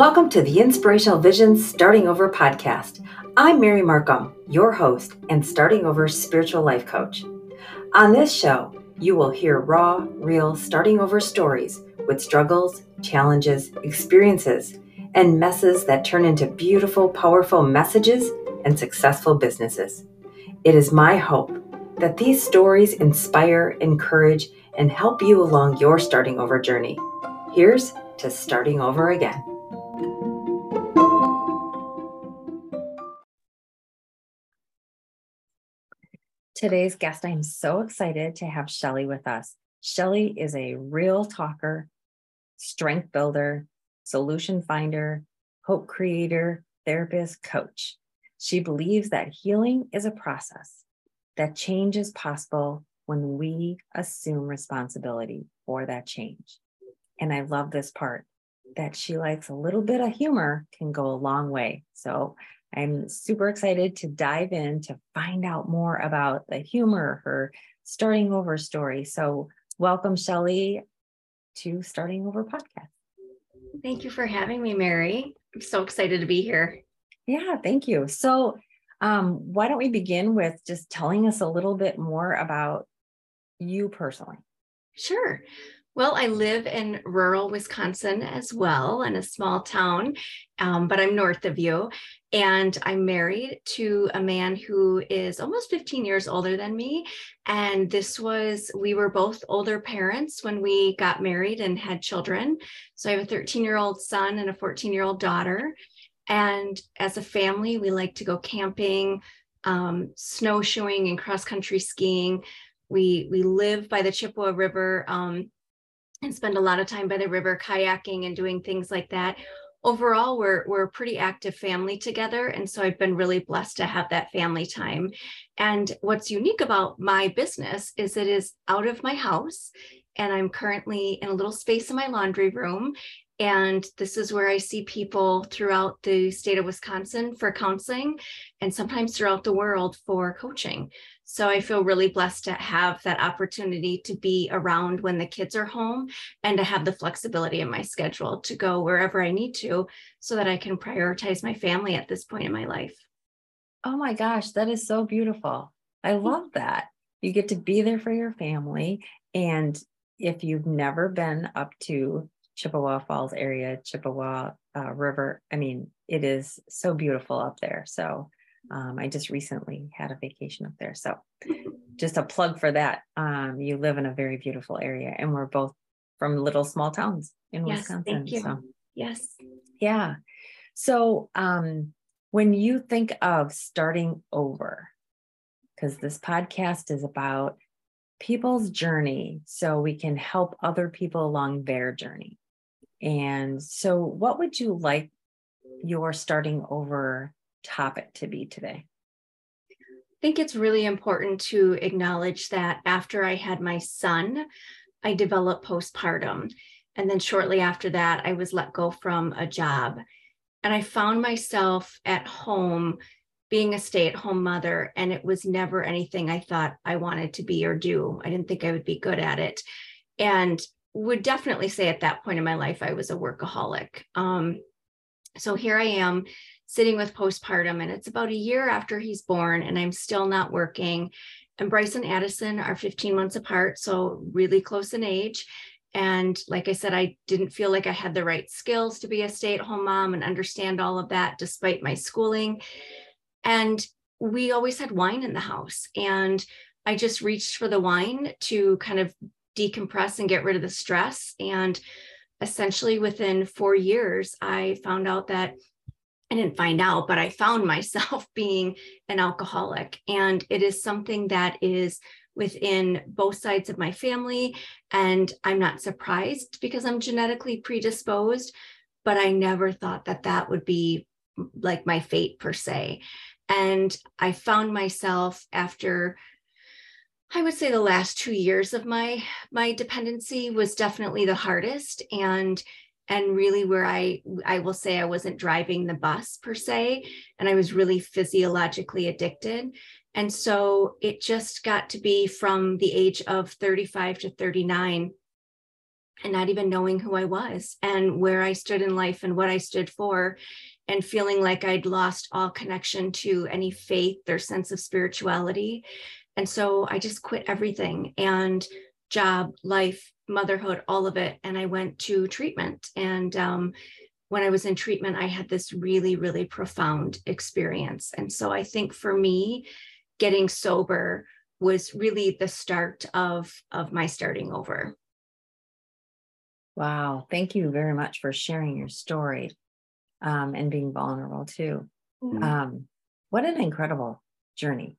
Welcome to the Inspirational Visions Starting Over podcast. I'm Mary Markham, your host and Starting Over spiritual life coach. On this show, you will hear raw, real starting over stories with struggles, challenges, experiences, and messes that turn into beautiful, powerful messages and successful businesses. It is my hope that these stories inspire, encourage, and help you along your starting over journey. Here's to starting over again. Today's guest, I'm so excited to have Shelly with us. Shelly is a real talker, strength builder, solution finder, hope creator, therapist, coach. She believes that healing is a process, that change is possible when we assume responsibility for that change. And I love this part that she likes a little bit of humor can go a long way. So I'm super excited to dive in to find out more about the humor, her starting over story. So, welcome, Shelly, to Starting Over podcast. Thank you for having me, Mary. I'm so excited to be here. Yeah, thank you. So, um, why don't we begin with just telling us a little bit more about you personally? Sure. Well, I live in rural Wisconsin as well, in a small town, um, but I'm north of you. And I'm married to a man who is almost 15 years older than me. And this was, we were both older parents when we got married and had children. So I have a 13 year old son and a 14 year old daughter. And as a family, we like to go camping, um, snowshoeing, and cross country skiing. We, we live by the Chippewa River. Um, and spend a lot of time by the river kayaking and doing things like that. Overall we're we're a pretty active family together and so i've been really blessed to have that family time. And what's unique about my business is it is out of my house and i'm currently in a little space in my laundry room. And this is where I see people throughout the state of Wisconsin for counseling and sometimes throughout the world for coaching. So I feel really blessed to have that opportunity to be around when the kids are home and to have the flexibility in my schedule to go wherever I need to so that I can prioritize my family at this point in my life. Oh my gosh, that is so beautiful. I love that. You get to be there for your family. And if you've never been up to Chippewa Falls area, Chippewa uh, River. I mean, it is so beautiful up there. So um, I just recently had a vacation up there. So just a plug for that. Um, you live in a very beautiful area, and we're both from little small towns in yes, Wisconsin. Thank you. So, yes. Yeah. So um, when you think of starting over, because this podcast is about people's journey so we can help other people along their journey. And so, what would you like your starting over topic to be today? I think it's really important to acknowledge that after I had my son, I developed postpartum. And then shortly after that, I was let go from a job. And I found myself at home being a stay at home mother. And it was never anything I thought I wanted to be or do. I didn't think I would be good at it. And would definitely say at that point in my life I was a workaholic. Um, so here I am sitting with postpartum, and it's about a year after he's born, and I'm still not working. And Bryce and Addison are 15 months apart, so really close in age. And like I said, I didn't feel like I had the right skills to be a stay at home mom and understand all of that despite my schooling. And we always had wine in the house. And I just reached for the wine to kind of decompress and get rid of the stress. And essentially within four years, I found out that I didn't find out, but I found myself being an alcoholic. And it is something that is within both sides of my family. And I'm not surprised because I'm genetically predisposed, but I never thought that that would be like my fate per se. And I found myself after I would say the last two years of my my dependency was definitely the hardest and and really where I I will say I wasn't driving the bus per se and I was really physiologically addicted and so it just got to be from the age of 35 to 39 and not even knowing who I was and where I stood in life and what I stood for, and feeling like I'd lost all connection to any faith or sense of spirituality. And so I just quit everything and job, life, motherhood, all of it. And I went to treatment. And um, when I was in treatment, I had this really, really profound experience. And so I think for me, getting sober was really the start of, of my starting over. Wow. Thank you very much for sharing your story um, and being vulnerable too. Mm-hmm. Um, what an incredible journey.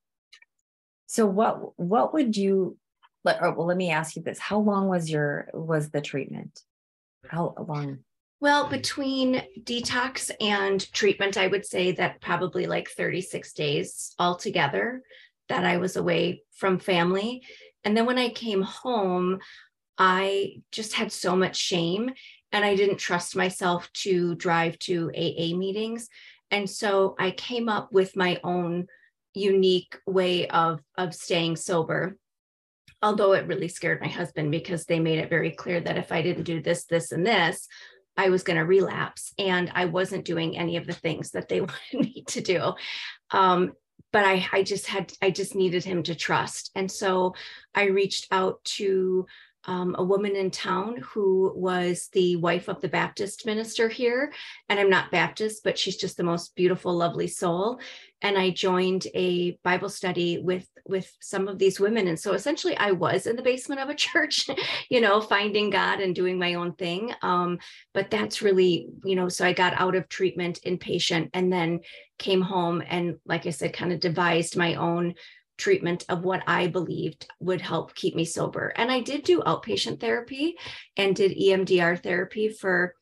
So what what would you let oh, well let me ask you this. How long was your was the treatment? How long? Well, between detox and treatment, I would say that probably like 36 days altogether that I was away from family. And then when I came home, I just had so much shame and I didn't trust myself to drive to AA meetings. And so I came up with my own unique way of, of staying sober. Although it really scared my husband because they made it very clear that if I didn't do this, this, and this, I was going to relapse. And I wasn't doing any of the things that they wanted me to do. Um, but I, I just had, I just needed him to trust. And so I reached out to um, a woman in town who was the wife of the Baptist minister here. And I'm not Baptist, but she's just the most beautiful, lovely soul. And I joined a Bible study with with some of these women. And so essentially I was in the basement of a church, you know, finding God and doing my own thing. Um, but that's really, you know, so I got out of treatment inpatient and then came home and like I said, kind of devised my own treatment of what I believed would help keep me sober. And I did do outpatient therapy and did EMDR therapy for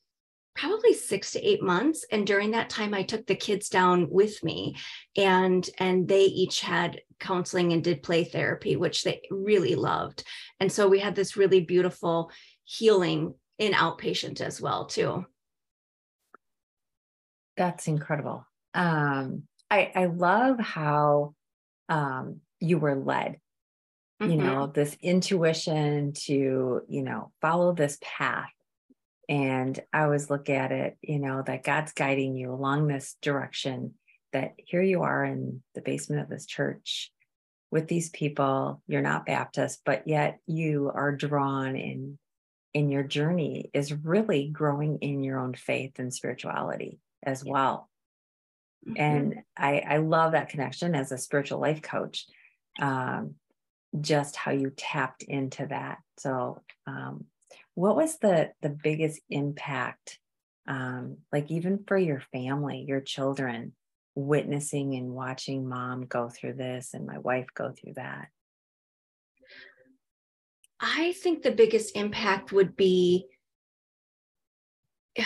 probably 6 to 8 months and during that time I took the kids down with me and and they each had counseling and did play therapy which they really loved. And so we had this really beautiful healing in outpatient as well too. That's incredible. Um I I love how um you were led mm-hmm. you know this intuition to you know follow this path. And i always look at it you know that god's guiding you along this direction that here you are in the basement of this church with these people. You're not baptist but yet you are drawn in in your journey is really growing in your own faith and spirituality as well mm-hmm. and i i love that connection as a spiritual life coach um, just how you tapped into that. So, um, what was the the biggest impact, um, like even for your family, your children, witnessing and watching mom go through this and my wife go through that? I think the biggest impact would be.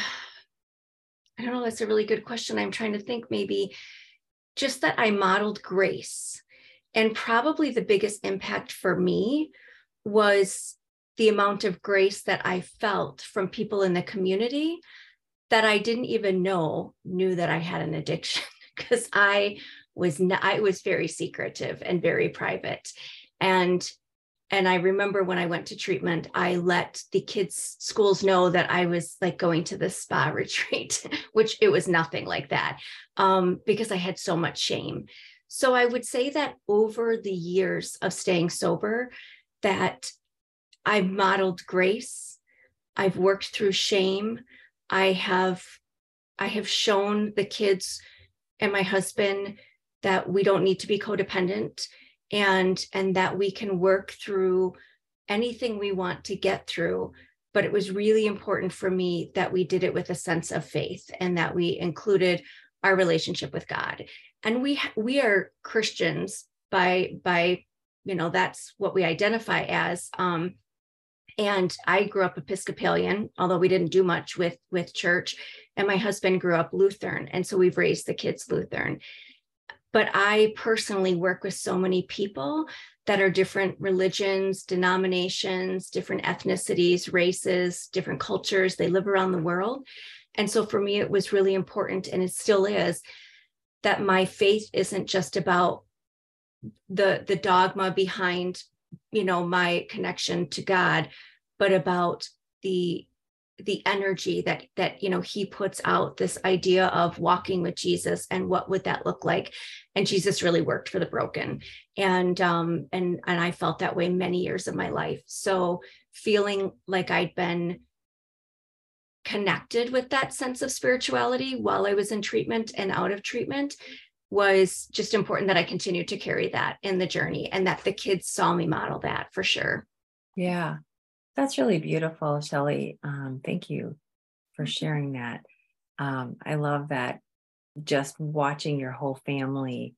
I don't know. That's a really good question. I'm trying to think maybe just that I modeled grace and probably the biggest impact for me was the amount of grace that I felt from people in the community that I didn't even know knew that I had an addiction because I was not, I was very secretive and very private. And and I remember when I went to treatment, I let the kids' schools know that I was like going to the spa retreat, which it was nothing like that, um, because I had so much shame. So I would say that over the years of staying sober, that I've modeled grace. I've worked through shame. I have I have shown the kids and my husband that we don't need to be codependent and and that we can work through anything we want to get through. But it was really important for me that we did it with a sense of faith and that we included our relationship with God. And we we are christians by by you know that's what we identify as. Um and i grew up episcopalian although we didn't do much with with church. And my husband grew up lutheran. And so we've raised the kids lutheran but i personally work with so many people that are different religions denominations different ethnicities races different cultures. They live around the world. And so for me it was really important and it still is that my faith isn't just about the the dogma behind you know my connection to god but about the the energy that that you know he puts out this idea of walking with jesus and what would that look like? And jesus really worked for the broken. And um and and i felt that way many years of my life. So feeling like i'd been connected with that sense of spirituality while i was in treatment and out of treatment was just important that i continued to carry that in the journey and that the kids saw me model that for sure. Yeah that's really beautiful, Shelly. Um, thank you for sharing that. Um, I love that just watching your whole family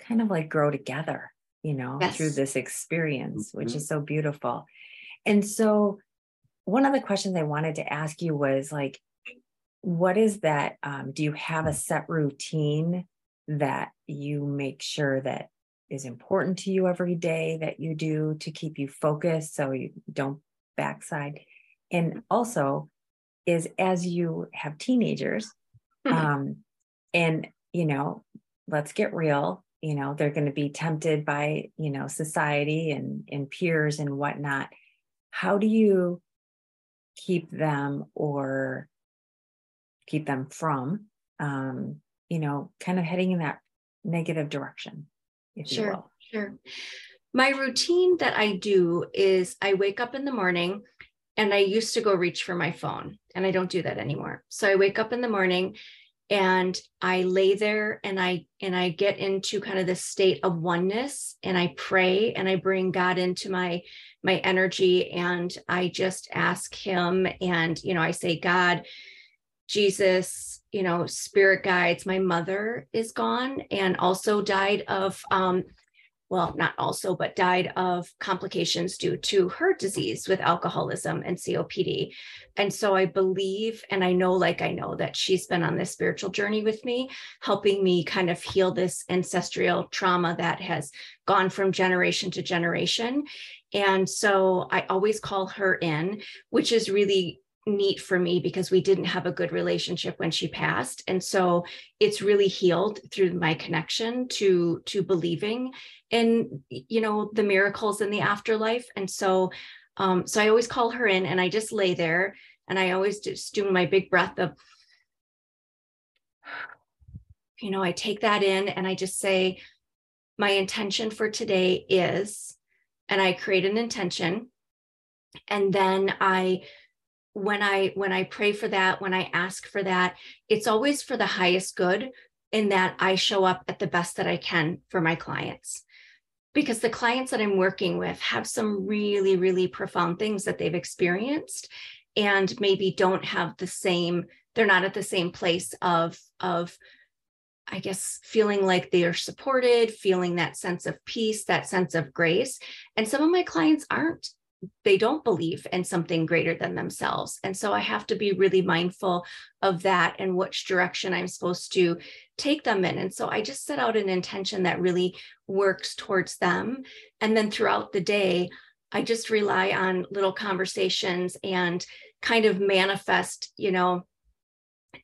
kind of like grow together, you know, yes. through this experience, which mm-hmm. is so beautiful. And so, one of the questions I wanted to ask you was like, what is that? Um, do you have a set routine that you make sure that is important to you every day that you do to keep you focused so you don't backside. And also is as you have teenagers, mm-hmm. um, and you know, let's get real, you know, they're going to be tempted by, you know, society and and peers and whatnot. How do you keep them or keep them from um, you know, kind of heading in that negative direction, if sure, you will. Sure. My routine that I do is I wake up in the morning and I used to go reach for my phone and I don't do that anymore. So I wake up in the morning and I lay there and I and I get into kind of this state of oneness and I pray and I bring God into my my energy and I just ask him and you know I say God Jesus you know spirit guides my mother is gone and also died of um well, not also, but died of complications due to her disease with alcoholism and COPD. And so I believe, and I know, like I know, that she's been on this spiritual journey with me, helping me kind of heal this ancestral trauma that has gone from generation to generation. And so I always call her in, which is really neat for me because we didn't have a good relationship when she passed. And so it's really healed through my connection to to believing in you know the miracles in the afterlife. And so um so i always call her in and i just lay there and i always just do my big breath of you know i take that in and i just say my intention for today is and i create an intention. And then i when i when i pray for that when i ask for that it's always for the highest good in that i show up at the best that i can for my clients because the clients that i'm working with have some really really profound things that they've experienced and maybe don't have the same they're not at the same place of of I guess feeling like they are supported, feeling that sense of peace, that sense of grace. And some of my clients aren't they don't believe in something greater than themselves. And so I have to be really mindful of that and which direction I'm supposed to take them in. And so I just set out an intention that really works towards them. And then throughout the day, I just rely on little conversations and kind of manifest, you know,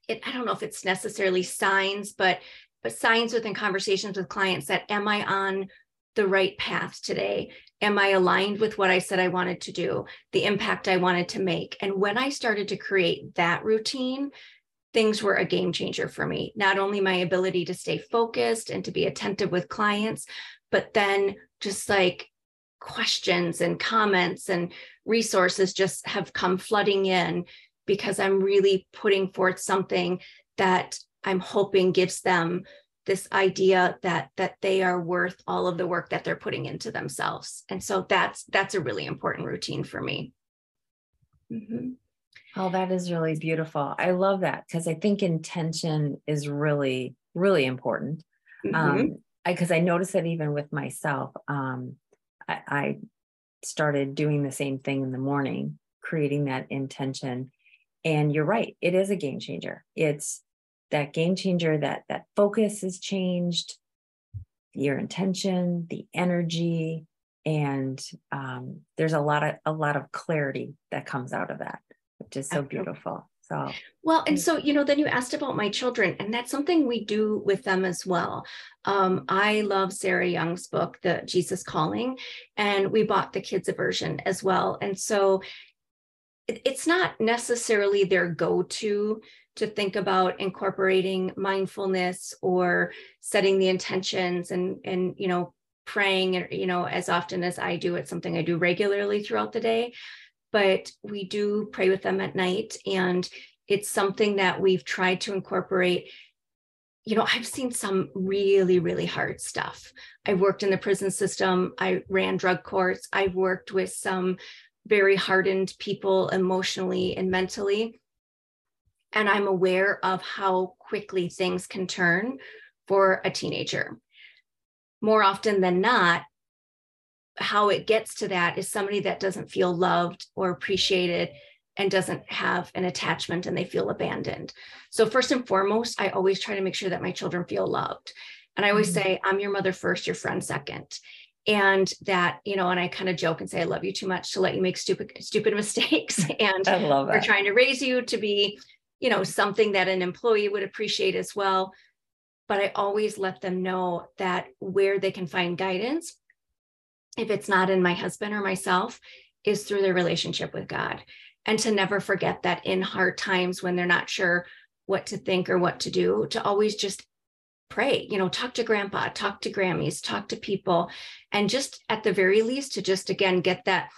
it, I don't know if it's necessarily signs, but but signs within conversations with clients that am I on the right path today? Am I aligned with what I said I wanted to do, the impact I wanted to make? And when I started to create that routine, things were a game changer for me. Not only my ability to stay focused and to be attentive with clients, but then just like questions and comments and resources just have come flooding in because I'm really putting forth something that I'm hoping gives them this idea that that they are worth all of the work that they're putting into themselves. And so that's that's a really important routine for me. Mm-hmm. oh that is really beautiful. I love that because i think intention is really really important. Mm-hmm. um because I, I notice that even with myself. Um I, I started doing the same thing in the morning creating that intention. And you're right it is a game changer. It's that game changer that that focus has changed. Your intention the energy and um, there's a lot of a lot of clarity that comes out of that which is so beautiful. So well and so you know then you asked about my children and that's something we do with them as well. Um, i love sarah young's book the jesus calling and we bought the kids a version as well. And so it, it's not necessarily their go-to to think about incorporating mindfulness or setting the intentions and and you know praying you know as often as i do. It's something i do regularly throughout the day but we do pray with them at night. And it's something that we've tried to incorporate. You know i've seen some really really hard stuff. I've worked in the prison system. I ran drug courts. I've worked with some very hardened people emotionally and mentally and i'm aware of how quickly things can turn for a teenager more often than not how it gets to that is somebody that doesn't feel loved or appreciated and doesn't have an attachment and they feel abandoned. So, first and foremost, I always try to make sure that my children feel loved. And I always mm-hmm. say, I'm your mother first, your friend second. And that, you know, and I kind of joke and say, I love you too much to let you make stupid, stupid mistakes. And I love we're trying to raise you to be, you know, something that an employee would appreciate as well. But I always let them know that where they can find guidance, if it's not in my husband or myself, is through their relationship with God and to never forget that in hard times when they're not sure what to think or what to do to always just pray you know talk to grandpa talk to grammys talk to people and just at the very least to just again get that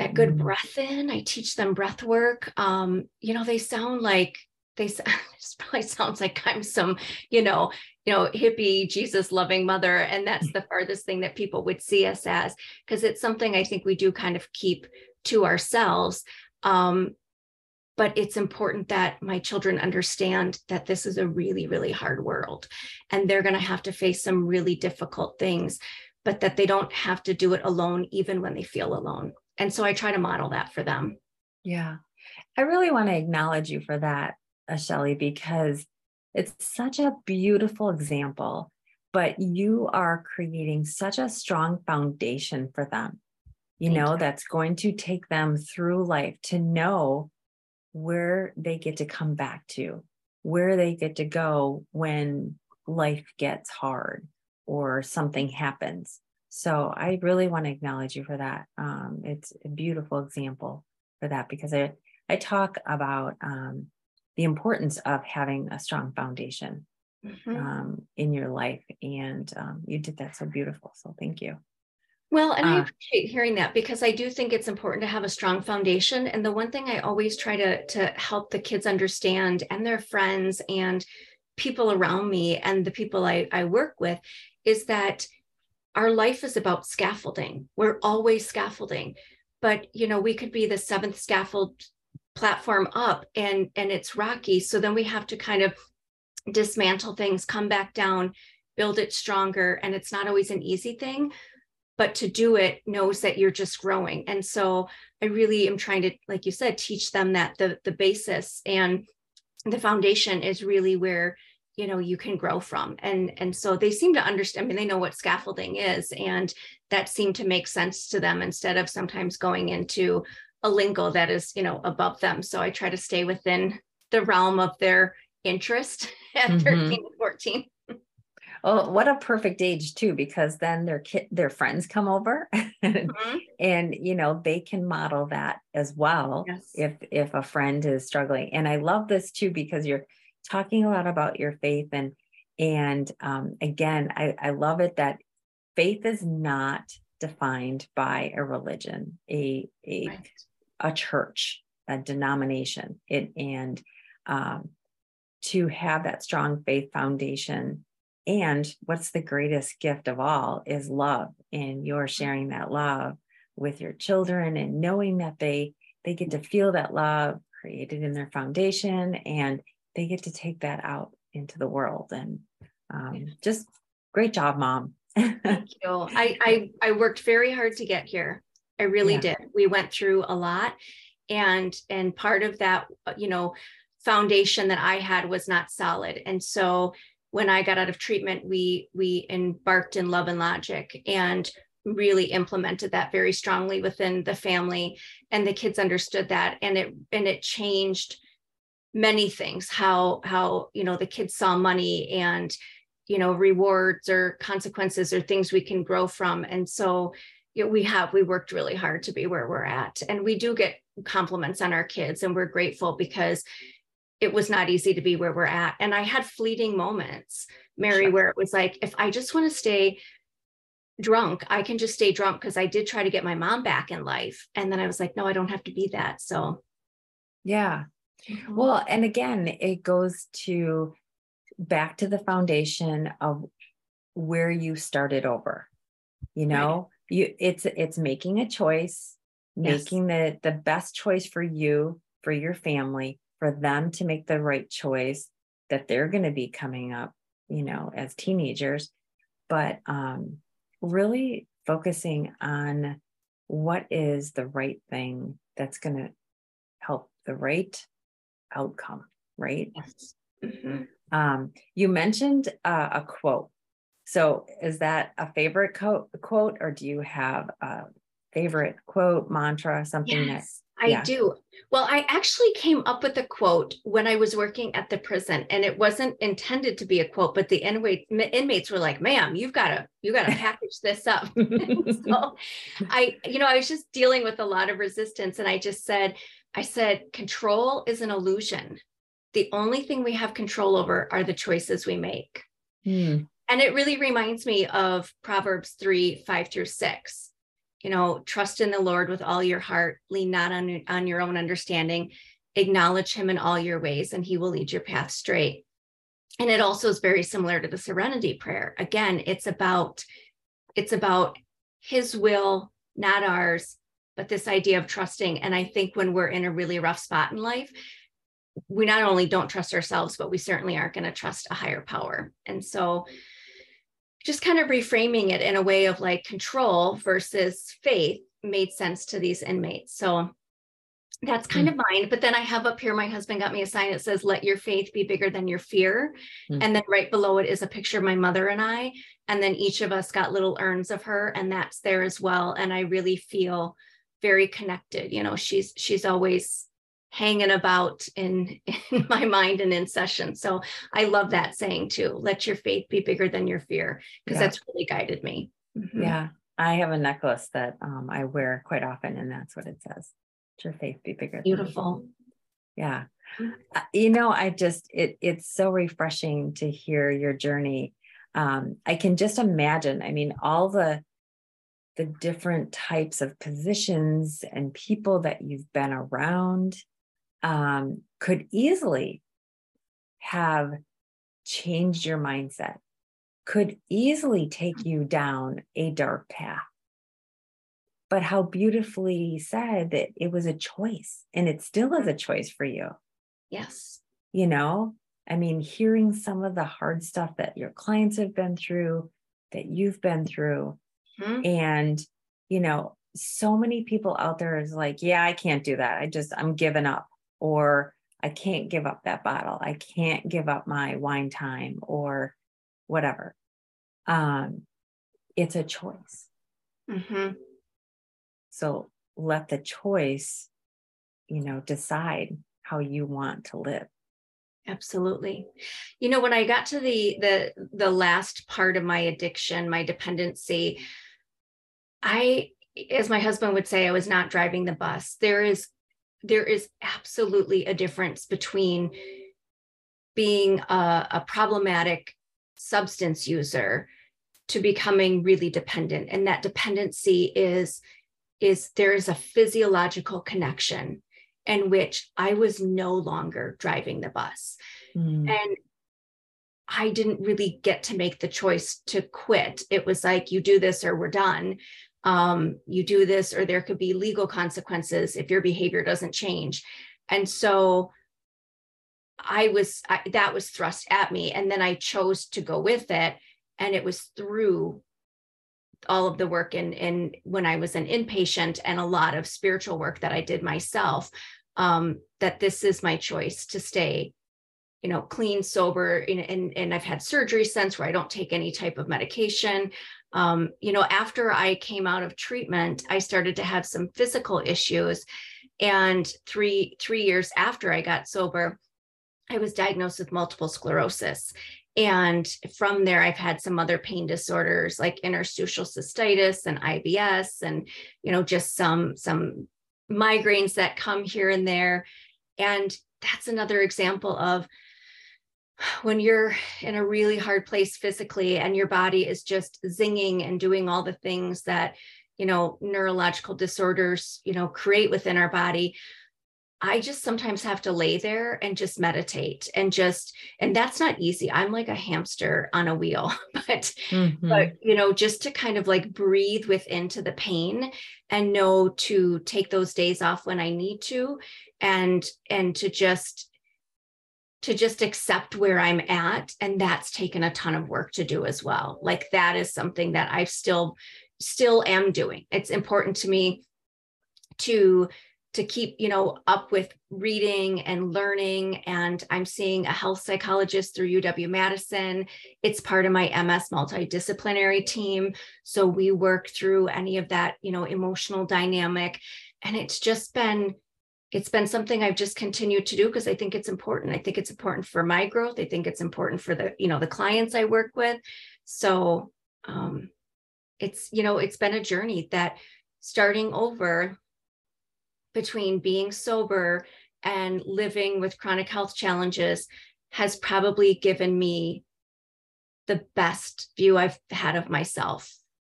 that good mm. breath in i teach them breath work um you know they sound like they this probably sounds like i'm some you know you know hippie jesus loving mother and that's the farthest thing that people would see us as because it's something i think we do kind of keep to ourselves. Um, but it's important that my children understand that this is a really, really hard world and they're going to have to face some really difficult things, but that they don't have to do it alone, even when they feel alone. And so I try to model that for them. Yeah. I really want to acknowledge you for that, Shelly, because it's such a beautiful example, but you are creating such a strong foundation for them you Thank know, you. that's going to take them through life to know where they get to come back to, where they get to go when life gets hard or something happens. So I really want to acknowledge you for that. Um, it's a beautiful example for that because I, I talk about um, the importance of having a strong foundation mm-hmm. um, in your life. And um, you did that so beautiful. So thank you. Well, and uh, I appreciate hearing that because I do think it's important to have a strong foundation. And the one thing I always try to to help the kids understand and their friends and people around me and the people I, I work with is that our life is about scaffolding. We're always scaffolding. But you know, we could be the seventh scaffold platform up and and it's rocky. So then we have to kind of dismantle things, come back down, build it stronger. And it's not always an easy thing but to do it knows that you're just growing and so i really am trying to like you said teach them that the the basis and the foundation is really where you know you can grow from and and so they seem to understand i mean they know what scaffolding is and that seemed to make sense to them instead of sometimes going into a lingo that is you know above them so i try to stay within the realm of their interest at mm-hmm. 13 and 14 Oh, what a perfect age too, because then their kid, their friends come over, mm-hmm. and you know they can model that as well. Yes. If if a friend is struggling, and I love this too because you're talking a lot about your faith, and and um, again, I I love it that faith is not defined by a religion, a a right. a church, a denomination. It and um, to have that strong faith foundation and what's the greatest gift of all is love. And you're sharing that love with your children and knowing that they they get to feel that love created in their foundation and they get to take that out into the world. And um, just great job, mom. Thank you. I, I I worked very hard to get here. I really yeah. did. We went through a lot and and part of that you know foundation that I had was not solid. And so when I got out of treatment, we we embarked in love and logic and really implemented that very strongly within the family and the kids understood that and it and it changed many things how how you know the kids saw money and you know rewards or consequences or things we can grow from. And so you know, we have we worked really hard to be where we're at. And we do get compliments on our kids and we're grateful because it was not easy to be where we're at. And i had fleeting moments mary sure. where it was like if i just want to stay drunk i can just stay drunk because i did try to get my mom back in life. And then i was like no i don't have to be that. So yeah mm-hmm. well and again it goes to back to the foundation of where you started over you know right. you it's it's making a choice yes. making the the best choice for you for your family for them to make the right choice that they're going to be coming up you know as teenagers but um really focusing on what is the right thing that's going to help the right outcome right yes. mm-hmm. um, you mentioned uh, a quote so is that a favorite co- quote or do you have a favorite quote mantra something yes. I yeah. do. Well, I actually came up with a quote when I was working at the prison, and it wasn't intended to be a quote, but the inmate, inmates were like, "Ma'am, you've got to you got to package this up." so, I, you know, I was just dealing with a lot of resistance, and I just said, "I said control is an illusion. The only thing we have control over are the choices we make." Hmm. And it really reminds me of Proverbs three five through six you know trust in the lord with all your heart lean not on, on your own understanding acknowledge him in all your ways and he will lead your path straight and it also is very similar to the serenity prayer again it's about it's about his will not ours but this idea of trusting and i think when we're in a really rough spot in life we not only don't trust ourselves but we certainly aren't going to trust a higher power and so just kind of reframing it in a way of like control versus faith made sense to these inmates. So that's kind mm. of mine. But then I have up here, my husband got me a sign that says, let your faith be bigger than your fear. Mm. And then right below it is a picture of my mother and I. And then each of us got little urns of her, and that's there as well. And I really feel very connected. You know, she's she's always hanging about in, in my mind and in session. So I love that saying too. Let your faith be bigger than your fear, because yeah. that's really guided me. Mm-hmm. Yeah. I have a necklace that um, I wear quite often, and that's what it says. Let your faith be bigger. Beautiful. Yeah. Mm-hmm. Uh, you know, I just it it's so refreshing to hear your journey. Um, I can just imagine. I mean, all the the different types of positions and people that you've been around um, could easily have changed your mindset, could easily take you down a dark path. But how beautifully said that it was a choice and it still is a choice for you. Yes. You know, I mean, hearing some of the hard stuff that your clients have been through, that you've been through, mm-hmm. and, you know, so many people out there is like, yeah, I can't do that. I just, I'm giving up or I can't give up that bottle. I can't give up my wine time or whatever. Um, it's a choice. Mm-hmm. So let the choice, you know, decide how you want to live. Absolutely. You know, when I got to the the the last part of my addiction, my dependency, I as my husband would say, I was not driving the bus. There is there is absolutely a difference between being a, a problematic substance user to becoming really dependent and that dependency is is there is a physiological connection in which i was no longer driving the bus mm. and i didn't really get to make the choice to quit it was like you do this or we're done um, you do this or there could be legal consequences if your behavior doesn't change. And so i was I, that was thrust at me and then i chose to go with it and it was through all of the work and in, when i was an inpatient and a lot of spiritual work that i did myself um, that this is my choice to stay you know clean sober and, and, and i've had surgery since where i don't take any type of medication um, you know, after I came out of treatment, I started to have some physical issues. And three, three years after I got sober, I was diagnosed with multiple sclerosis. And from there, I've had some other pain disorders like interstitial cystitis and IBS, and you know, just some some migraines that come here and there. And that's another example of when you're in a really hard place physically and your body is just zinging and doing all the things that you know neurological disorders you know create within our body I just sometimes have to lay there and just meditate and just, and that's not easy. I'm like a hamster on a wheel, but, mm-hmm. but, you know, just to kind of like breathe within to the pain and know to take those days off when I need to and, and to just, to just accept where I'm at. And that's taken a ton of work to do as well. Like that is something that I still, still am doing. It's important to me to to keep you know up with reading and learning and i'm seeing a health psychologist through uw madison it's part of my ms multidisciplinary team so we work through any of that you know emotional dynamic and it's just been it's been something i've just continued to do because i think it's important i think it's important for my growth i think it's important for the you know the clients i work with so um it's you know it's been a journey that starting over between being sober and living with chronic health challenges has probably given me the best view I've had of myself.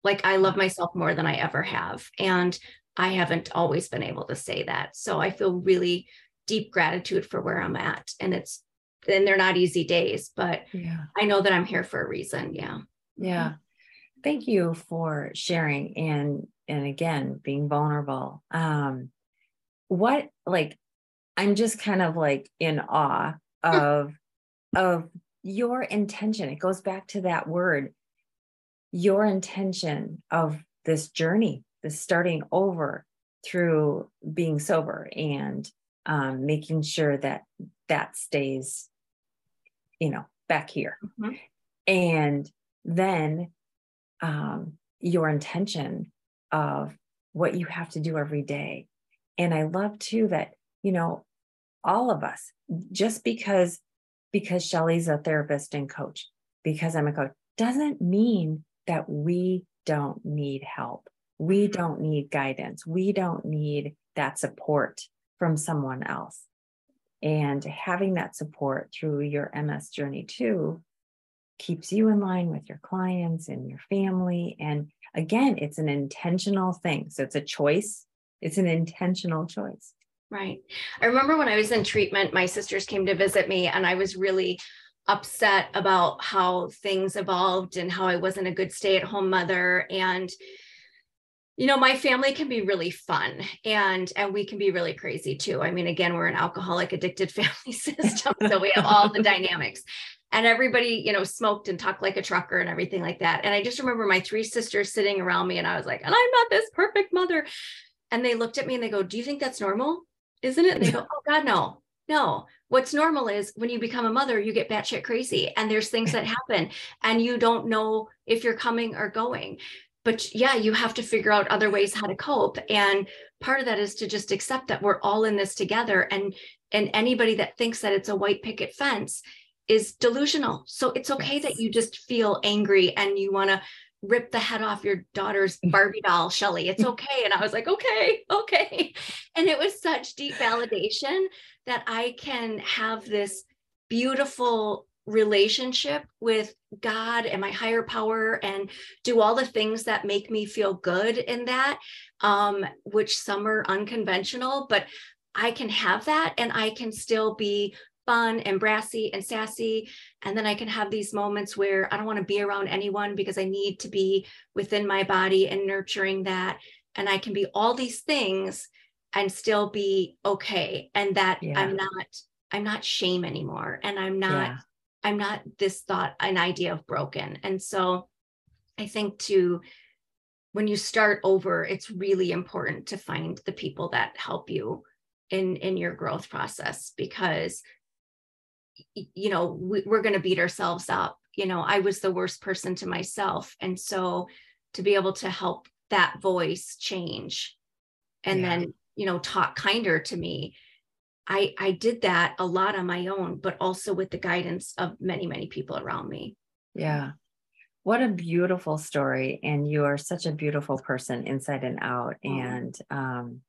Like I love myself more than I ever have. And I haven't always been able to say that. So I feel really deep gratitude for where I'm at. And it's, and they're not easy days, but yeah. I know that I'm here for a reason. Yeah. Yeah. Thank you for sharing and, and again, being vulnerable. Um, what like i'm just kind of like in awe hmm. of of your intention it goes back to that word your intention of this journey this starting over through being sober and um, making sure that that stays you know back here. Mm-hmm. and then um, your intention of what you have to do every day. And i love too that you know all of us just because because shelly's a therapist and coach because i'm a coach doesn't mean that we don't need help we don't need guidance we don't need that support from someone else and having that support through your ms journey too keeps you in line with your clients and your family and again it's an intentional thing so it's a choice it's an intentional choice. Right. I remember when I was in treatment, my sisters came to visit me, and I was really upset about how things evolved and how I wasn't a good stay at home mother. And you know my family can be really fun and and we can be really crazy too i mean again we're an alcoholic addicted family system so we have all the dynamics and everybody you know smoked and talked like a trucker and everything like that and i just remember my three sisters sitting around me and i was like and i'm not this perfect mother and they looked at me and they go, Do you think that's normal? Isn't it? And they go, Oh God, no, no. What's normal is when you become a mother, you get batshit crazy and there's things that happen and you don't know if you're coming or going. But yeah, you have to figure out other ways how to cope. And part of that is to just accept that we're all in this together. And and anybody that thinks that it's a white picket fence is delusional. So it's okay yes. that you just feel angry and you want to rip the head off your daughter's. Barbie doll, Shelly. It's okay. And I was like, okay, okay. And it was such deep validation that I can have this beautiful relationship with God and my higher power and do all the things that make me feel good in that, um, which some are unconventional, but I can have that and I can still be fun and brassy and sassy. And then I can have these moments where I don't want to be around anyone because I need to be within my body and nurturing that. And I can be all these things and still be okay. And that yeah. I'm not, I'm not shame anymore. And I'm not, yeah. I'm not this thought, an idea of broken. And so I think to when you start over, it's really important to find the people that help you in in your growth process because you know we, we're going to beat ourselves up you know i was the worst person to myself and so to be able to help that voice change and yeah. then you know talk kinder to me I, I did that a lot on my own, but also with the guidance of many, many people around me. Yeah. What a beautiful story. And you are such a beautiful person inside and out. Oh. And um,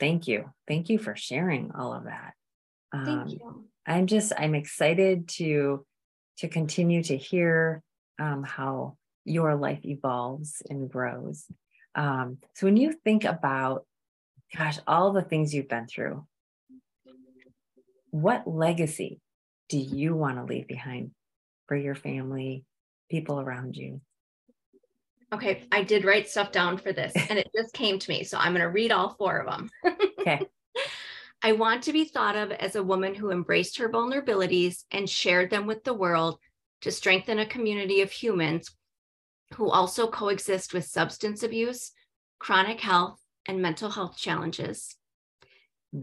thank you. Thank you for sharing all of that. Um, thank you. I'm just, I'm excited to to continue to hear um, how your life evolves and grows. Um, so when you think about, gosh, all the things you've been through, what legacy do you want to leave behind for your family, people around you? Okay, I did write stuff down for this and it just came to me. So I'm going to read all four of them. okay. I want to be thought of as a woman who embraced her vulnerabilities and shared them with the world to strengthen a community of humans who also coexist with substance abuse, chronic health, and mental health challenges.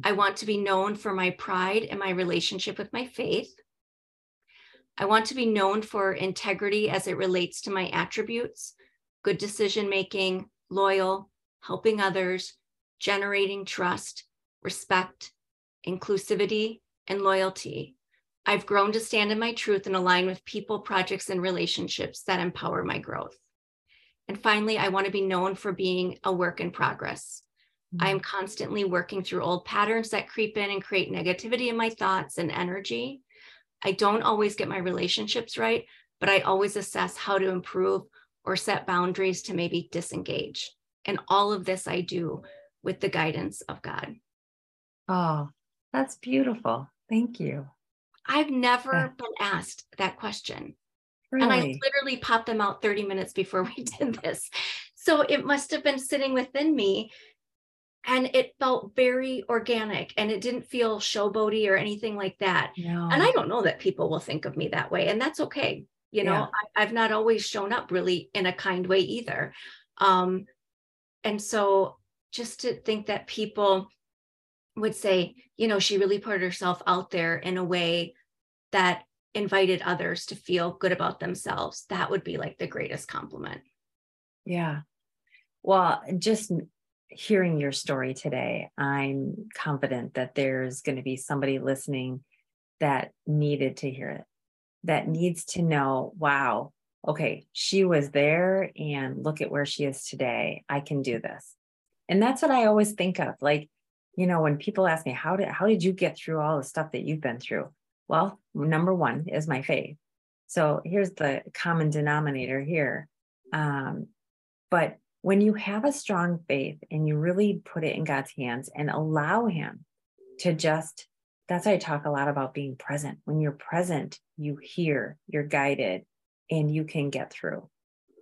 I want to be known for my pride and my relationship with my faith. I want to be known for integrity as it relates to my attributes, good decision making, loyal, helping others, generating trust, respect, inclusivity, and loyalty. I've grown to stand in my truth and align with people, projects, and relationships that empower my growth. And finally, I want to be known for being a work in progress. Mm-hmm. I am constantly working through old patterns that creep in and create negativity in my thoughts and energy. I don't always get my relationships right, but I always assess how to improve or set boundaries to maybe disengage. And all of this I do with the guidance of God. Oh, that's beautiful. Thank you. I've never yeah. been asked that question. Really? And I literally popped them out 30 minutes before we did this. So it must have been sitting within me. And it felt very organic and it didn't feel showboaty or anything like that. No. And I don't know that people will think of me that way. And that's okay. You know, yeah. I, have not always shown up really in a kind way either. Um, and so just to think that people would say, you know, she really put herself out there in a way that invited others to feel good about themselves. That would be like the greatest compliment. Yeah. Well, just hearing your story today, I'm confident that there's going to be somebody listening that needed to hear it, that needs to know, wow, okay, she was there and look at where she is today. I can do this. And that's what I always think of. Like, you know, when people ask me, how did how did you get through all the stuff that you've been through? Well, number one is my faith. So here's the common denominator here. Um, but when you have a strong faith and you really put it in God's hands and allow Him to just, that's why I talk a lot about being present. When you're present, you hear, you're guided, and you can get through.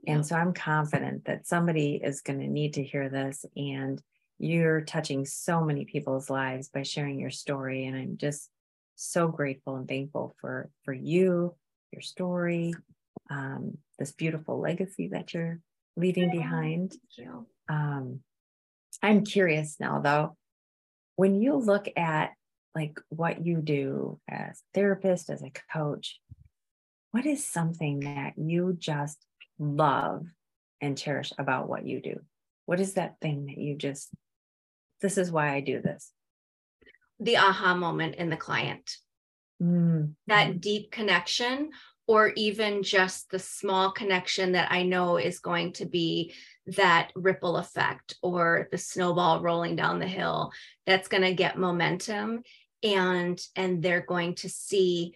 And so I'm confident that somebody is going to need to hear this. And you're touching so many people's lives by sharing your story and i'm just so grateful and thankful for for you your story um, this beautiful legacy that you're leaving behind um, i'm curious now though when you look at like what you do as therapist as a coach what is something that you just love and cherish about what you do what is that thing that you just this is why I do this. The aha moment in the client. Mm. That deep connection, or even just the small connection that I know is going to be that ripple effect or the snowball rolling down the hill that's going to get momentum and and they're going to see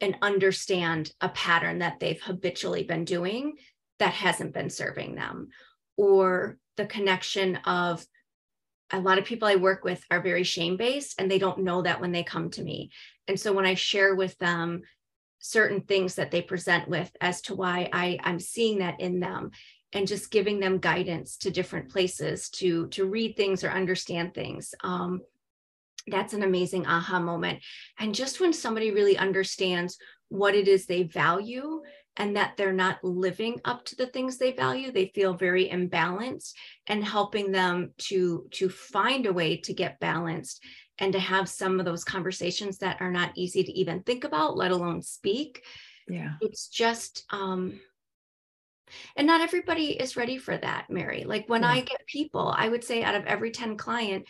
and understand a pattern that they've habitually been doing that hasn't been serving them or the connection of a lot of people I work with are very shame based and they don't know that when they come to me. And so when I share with them certain things that they present with as to why I, I'm seeing that in them and just giving them guidance to different places to to read things or understand things. Um, that's an amazing aha moment. And just when somebody really understands what it is they value and that they're not living up to the things they value they feel very imbalanced and helping them to to find a way to get balanced and to have some of those conversations that are not easy to even think about let alone speak. Yeah. It's just um and not everybody is ready for that mary. Like when yeah. i get people i would say out of every 10 client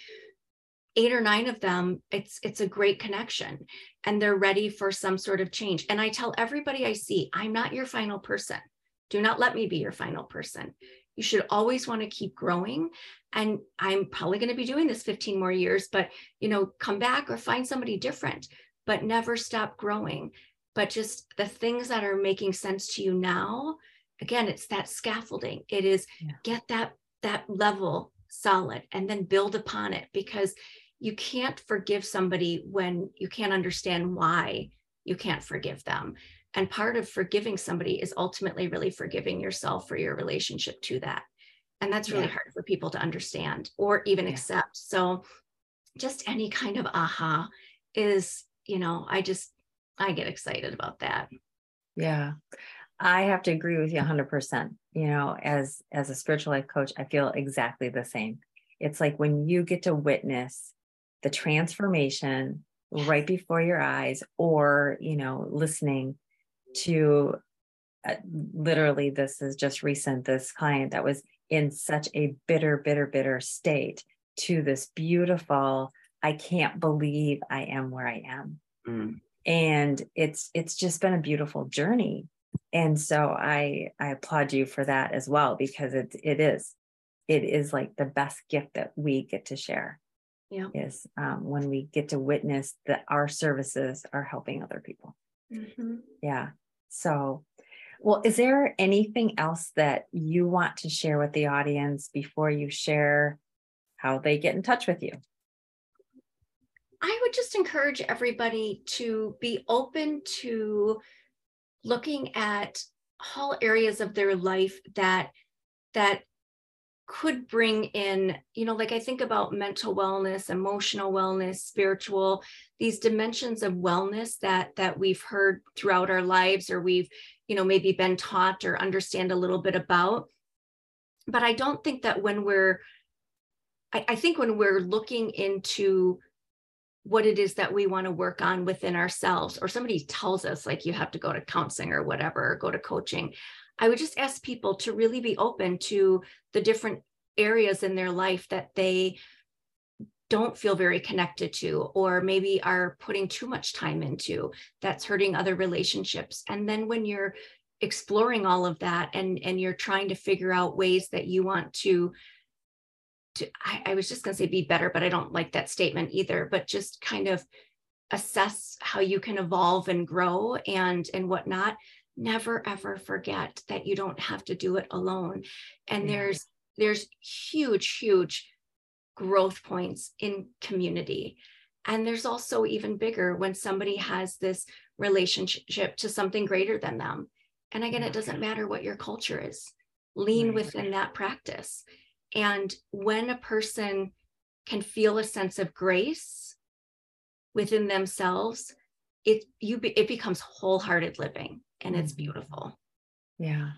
eight or nine of them it's it's a great connection and they're ready for some sort of change. And i tell everybody i see i'm not your final person. Do not let me be your final person you should always want to keep growing. And i'm probably going to be doing this 15 more years but you know come back or find somebody different but never stop growing. But just the things that are making sense to you now again it's that scaffolding. It is yeah. get that that level solid and then build upon it because you can't forgive somebody when you can't understand why you can't forgive them and part of forgiving somebody is ultimately really forgiving yourself for your relationship to that and that's really yeah. hard for people to understand or even yeah. accept so just any kind of aha is you know i just i get excited about that yeah I have to agree with you 100%. You know, as as a spiritual life coach, I feel exactly the same. It's like when you get to witness the transformation right before your eyes or, you know, listening to uh, literally this is just recent this client that was in such a bitter bitter bitter state to this beautiful I can't believe I am where I am. Mm. And it's it's just been a beautiful journey and so i i applaud you for that as well because it it is it is like the best gift that we get to share yeah is um, when we get to witness that our services are helping other people mm-hmm. yeah so well is there anything else that you want to share with the audience before you share how they get in touch with you? I would just encourage everybody to be open to looking at all areas of their life that that could bring in you know like i think about mental wellness emotional wellness spiritual these dimensions of wellness that that we've heard throughout our lives or we've you know maybe been taught or understand a little bit about. But i don't think that when we're I, I think when we're looking into what it is that we want to work on within ourselves or somebody tells us like you have to go to counseling or whatever or go to coaching i would just ask people to really be open to the different areas in their life that they don't feel very connected to or maybe are putting too much time into that's hurting other relationships. And then when you're exploring all of that and and you're trying to figure out ways that you want to to I, I was just going to say be better but i don't like that statement either but just kind of assess how you can evolve and grow and and whatnot never ever forget that you don't have to do it alone. And yeah. there's there's huge huge growth points in community. And there's also even bigger when somebody has this relationship to something greater than them. And again it doesn't matter what your culture is. Lean right. within that practice. And when a person can feel a sense of grace within themselves, it you be, it becomes wholehearted living and it's beautiful. Yeah.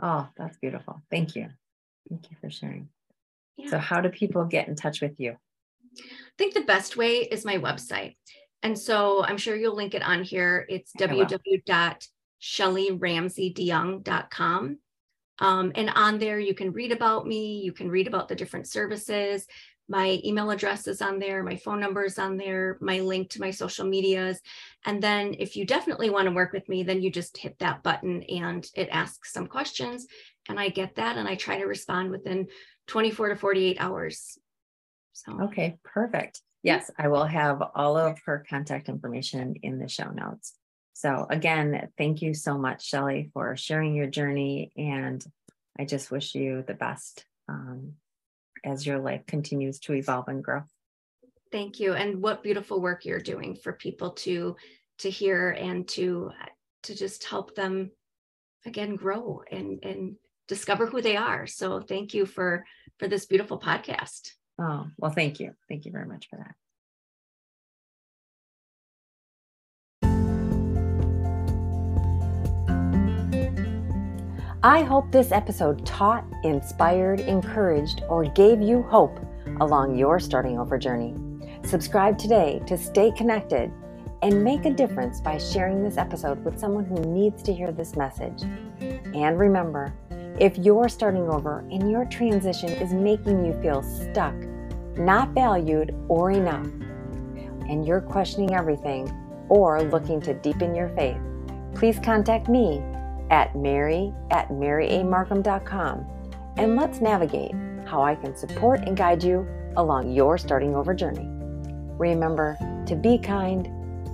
Oh, that's beautiful. Thank you. Thank you for sharing. Yeah. So how do people get in touch with you? I think the best way is my website. And so I'm sure you'll link it on here. It's www.shelleyramseydeyoung.com. Um, and on there, you can read about me, you can read about the different services. My email address is on there, my phone number is on there, my link to my social medias. And then if you definitely want to work with me, then you just hit that button and it asks some questions. And I get that and I try to respond within 24 to 48 hours. So, okay, perfect. Yes, I will have all of her contact information in the show notes. So, again, thank you so much, Shelley, for sharing your journey. And I just wish you the best um, as your life continues to evolve and grow. Thank you. And what beautiful work you're doing for people to to hear and to to just help them again grow and and discover who they are. So thank you for for this beautiful podcast. Oh, well, thank you. Thank you very much for that. I hope this episode taught, inspired, encouraged, or gave you hope along your starting over journey. Subscribe today to stay connected and make a difference by sharing this episode with someone who needs to hear this message. And remember, if you're starting over and your transition is making you feel stuck, not valued or enough, and you're questioning everything or looking to deepen your faith, please contact me at mary at maryamarkham.com and let's navigate how I can support and guide you along your starting over journey. Remember to be kind,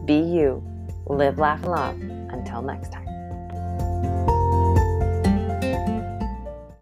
be you, live, laugh, and love. Until next time.